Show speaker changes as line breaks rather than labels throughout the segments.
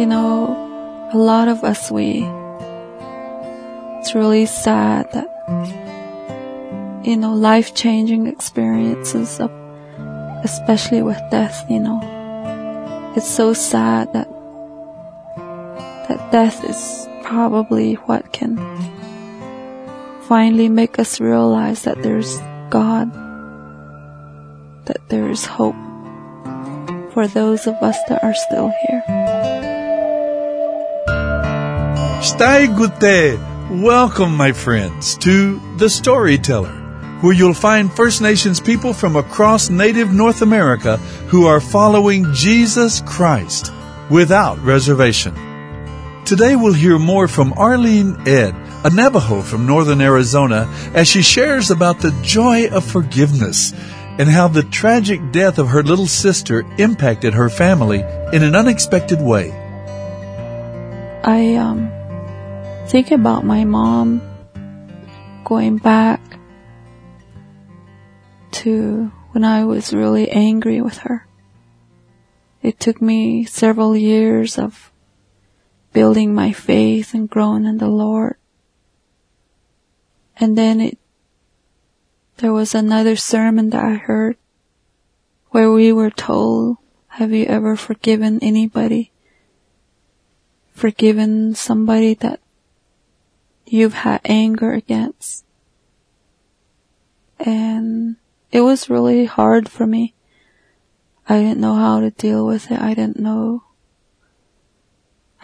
You know, a lot of us, we, it's really sad that, you know, life changing experiences especially with death, you know, it's so sad that, that death is probably what can finally make us realize that there's God, that there is hope for those of us that are still here.
Stai Gute. Welcome, my friends, to The Storyteller, where you'll find First Nations people from across native North America who are following Jesus Christ without reservation. Today we'll hear more from Arlene Edd, a Navajo from northern Arizona, as she shares about the joy of forgiveness and how the tragic death of her little sister impacted her family in an unexpected way.
I um think about my mom going back to when I was really angry with her. It took me several years of building my faith and growing in the Lord. And then it, there was another sermon that I heard where we were told, have you ever forgiven anybody? Forgiven somebody that you've had anger against? And it was really hard for me. I didn't know how to deal with it. I didn't know.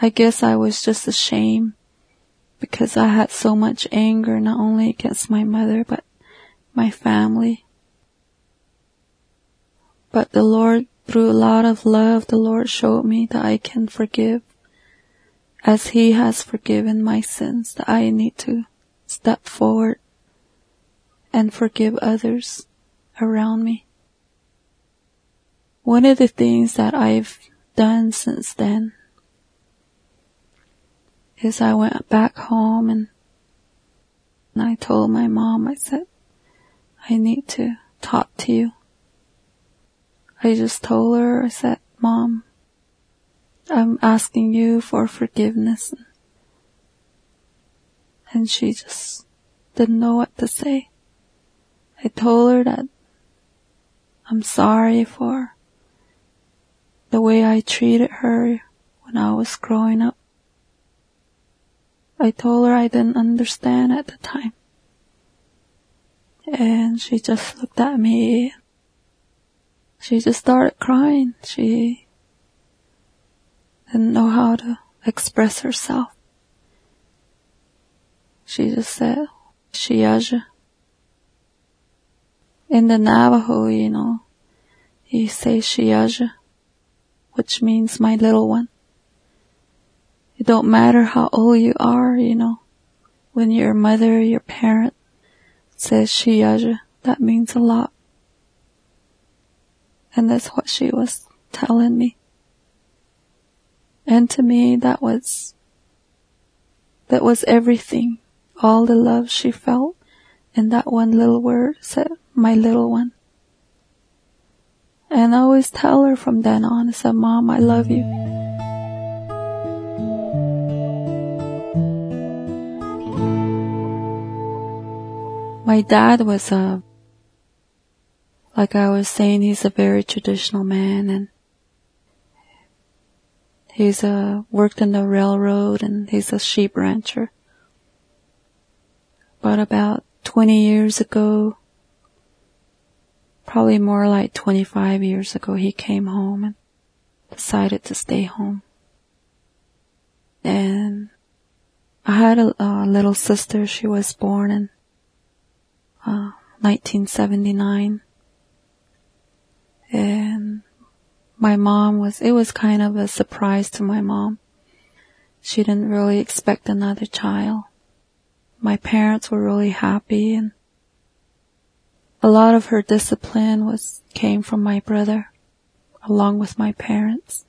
I guess I was just ashamed because I had so much anger not only against my mother but my family. But the Lord, through a lot of love, the Lord showed me that I can forgive as He has forgiven my sins, that I need to step forward and forgive others around me. One of the things that I've done since then is I went back home and, and I told my mom, I said, I need to talk to you. I just told her, I said, mom, I'm asking you for forgiveness. And she just didn't know what to say. I told her that I'm sorry for the way I treated her when I was growing up. I told her I didn't understand at the time. And she just looked at me. She just started crying. She didn't know how to express herself. She just said, Shiaja. In the Navajo, you know, you say Shiaja, which means my little one. It don't matter how old you are, you know. When your mother, your parent says Shiaja, that means a lot. And that's what she was telling me. And to me, that was, that was everything. All the love she felt. And that one little word said, my little one. And I always tell her from then on, I said, mom, I love you. My dad was a, like I was saying, he's a very traditional man and he's a, worked in the railroad and he's a sheep rancher. But about 20 years ago, probably more like 25 years ago, he came home and decided to stay home. And I had a, a little sister. She was born in 1979. Uh, and my mom was, it was kind of a surprise to my mom. She didn't really expect another child. My parents were really happy and a lot of her discipline was, came from my brother along with my parents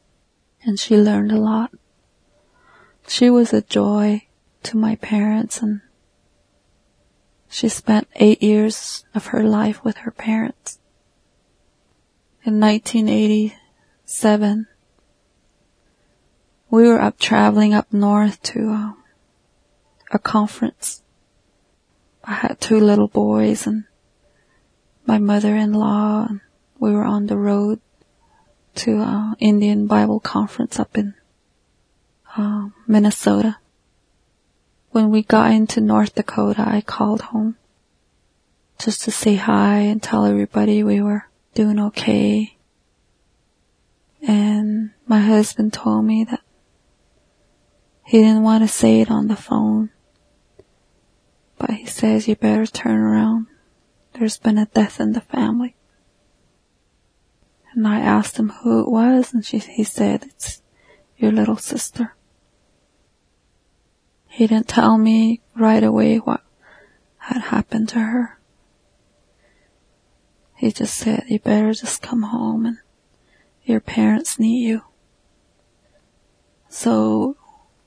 and she learned a lot. She was a joy to my parents and she spent eight years of her life with her parents. In 1987, we were up traveling up north to uh, a conference. I had two little boys and my mother-in-law and we were on the road to uh, Indian Bible conference up in uh, Minnesota. When we got into North Dakota, I called home just to say hi and tell everybody we were doing okay. And my husband told me that he didn't want to say it on the phone, but he says you better turn around. There's been a death in the family. And I asked him who it was and she, he said it's your little sister. He didn't tell me right away what had happened to her. He just said, you better just come home and your parents need you. So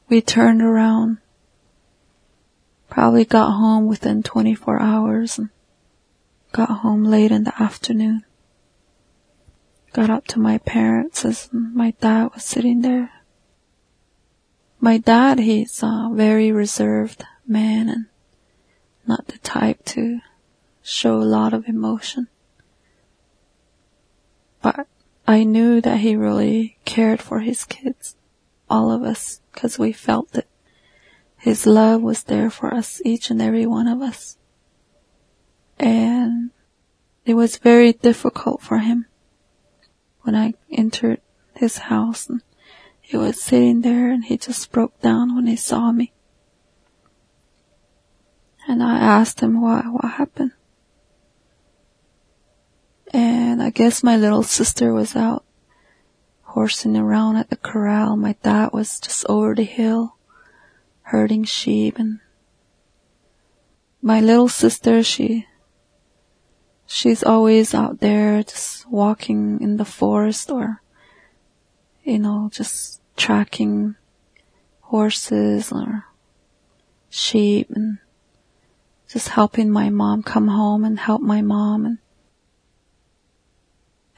we turned around, probably got home within 24 hours and got home late in the afternoon. Got up to my parents as my dad was sitting there. My dad, he's a very reserved man and not the type to show a lot of emotion. But I knew that he really cared for his kids, all of us, because we felt that his love was there for us, each and every one of us. And it was very difficult for him when I entered his house and he was sitting there and he just broke down when he saw me. And I asked him why, what happened. And I guess my little sister was out horsing around at the corral. My dad was just over the hill herding sheep and my little sister, she, she's always out there just walking in the forest or, you know, just tracking horses or sheep and just helping my mom come home and help my mom and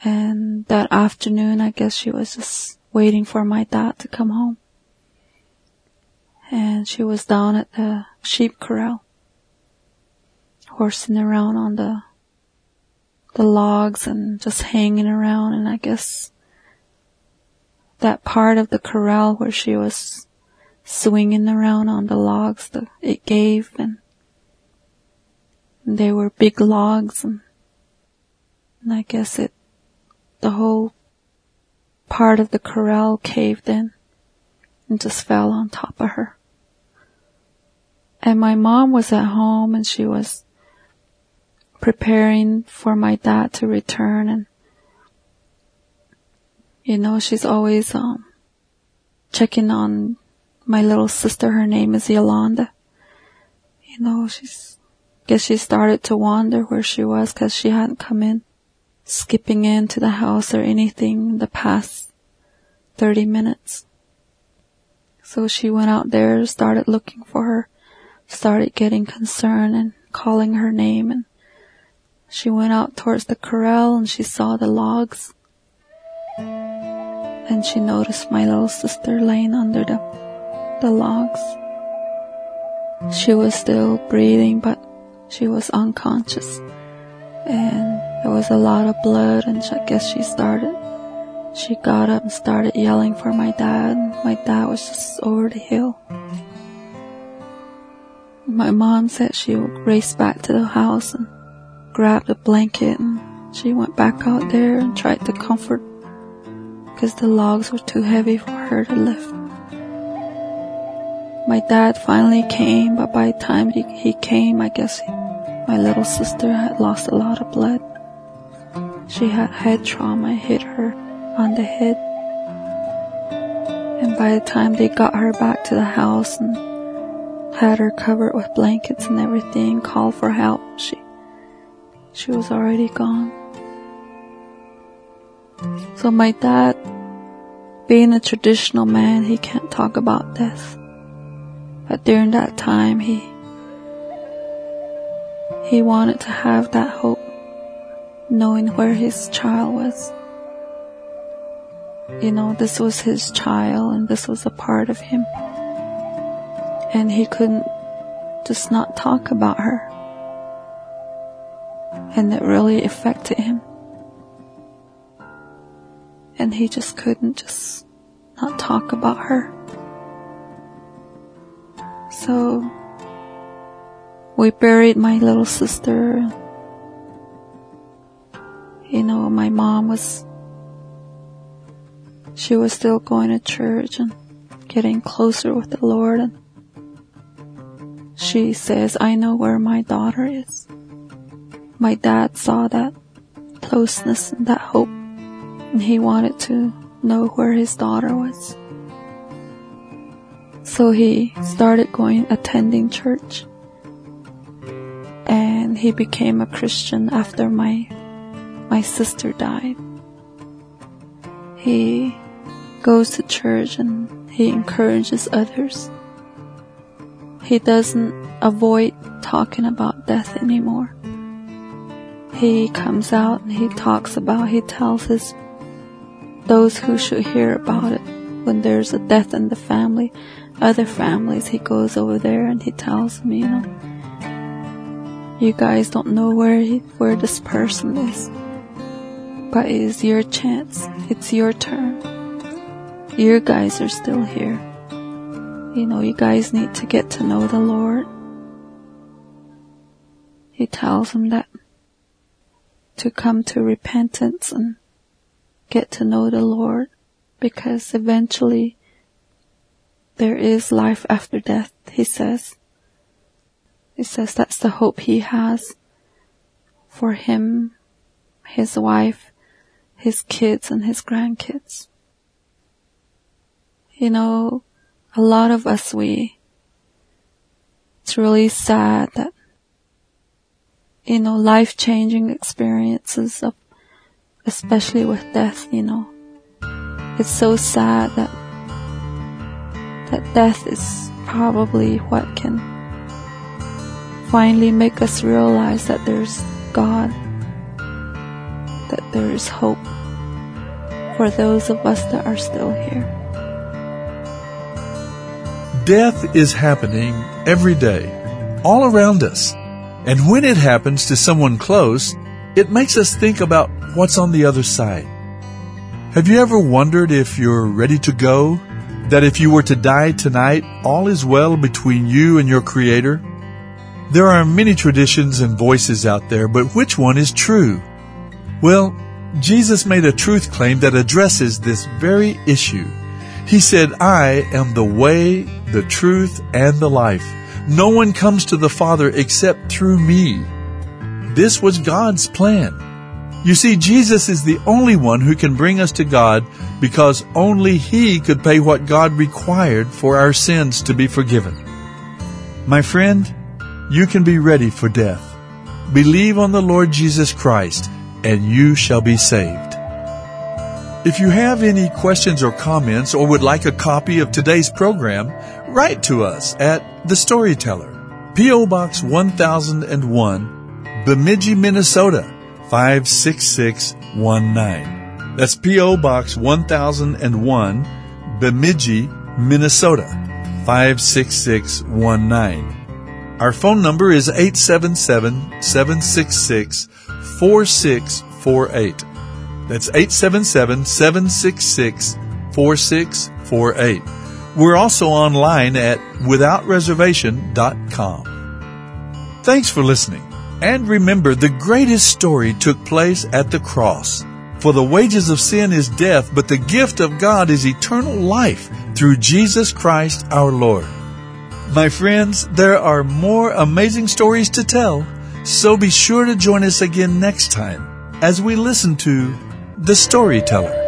and that afternoon, I guess she was just waiting for my dad to come home. And she was down at the sheep corral, horsing around on the, the logs and just hanging around. And I guess that part of the corral where she was swinging around on the logs, that it gave and, they were big logs and, and I guess it the whole part of the corral caved in and just fell on top of her. And my mom was at home and she was preparing for my dad to return and you know, she's always um checking on my little sister. Her name is Yolanda. You know, she's guess she started to wonder where she was because she hadn't come in skipping into the house or anything in the past 30 minutes. So she went out there, started looking for her, started getting concerned and calling her name and she went out towards the corral and she saw the logs. And she noticed my little sister laying under the, the logs. She was still breathing, but she was unconscious. And there was a lot of blood and I guess she started, she got up and started yelling for my dad. My dad was just over the hill. My mom said she raced back to the house and grabbed a blanket and she went back out there and tried to comfort because the logs were too heavy for her to lift. My dad finally came, but by the time he, he came, I guess he, my little sister had lost a lot of blood. She had head trauma hit her on the head. And by the time they got her back to the house and had her covered with blankets and everything, called for help, she, she was already gone. So my dad, being a traditional man, he can't talk about death. But during that time, he, he wanted to have that hope knowing where his child was. you know, this was his child and this was a part of him. And he couldn't just not talk about her. And it really affected him. And he just couldn't just not talk about her. So we buried my little sister. You know, my mom was, she was still going to church and getting closer with the Lord. And she says, I know where my daughter is. My dad saw that closeness and that hope, and he wanted to know where his daughter was. So he started going, attending church. And he became a Christian after my, my sister died. He goes to church and he encourages others. He doesn't avoid talking about death anymore. He comes out and he talks about, he tells his, those who should hear about it when there's a death in the family, other families, he goes over there and he tells them, you know, you guys don't know where he, where this person is, but is your chance. It's your turn. You guys are still here. You know, you guys need to get to know the Lord. He tells them that to come to repentance and get to know the Lord because eventually there is life after death, he says. He says that's the hope he has for him, his wife, his kids and his grandkids. You know, a lot of us, we, it's really sad that, you know, life changing experiences of, especially with death, you know, it's so sad that that death is probably what can finally make us realize that there's God, there is hope for those of us that are still here.
Death is happening every day, all around us. And when it happens to someone close, it makes us think about what's on the other side. Have you ever wondered if you're ready to go? That if you were to die tonight, all is well between you and your Creator? There are many traditions and voices out there, but which one is true? Well, Jesus made a truth claim that addresses this very issue. He said, I am the way, the truth, and the life. No one comes to the Father except through me. This was God's plan. You see, Jesus is the only one who can bring us to God because only He could pay what God required for our sins to be forgiven. My friend, you can be ready for death. Believe on the Lord Jesus Christ and you shall be saved. If you have any questions or comments or would like a copy of today's program, write to us at The Storyteller, P.O. Box 1001, Bemidji, Minnesota 56619. That's P.O. Box 1001, Bemidji, Minnesota 56619. Our phone number is 877 766 4648. That's 877 766 4648. We're also online at withoutreservation.com. Thanks for listening. And remember, the greatest story took place at the cross. For the wages of sin is death, but the gift of God is eternal life through Jesus Christ our Lord. My friends, there are more amazing stories to tell, so be sure to join us again next time as we listen to The Storyteller.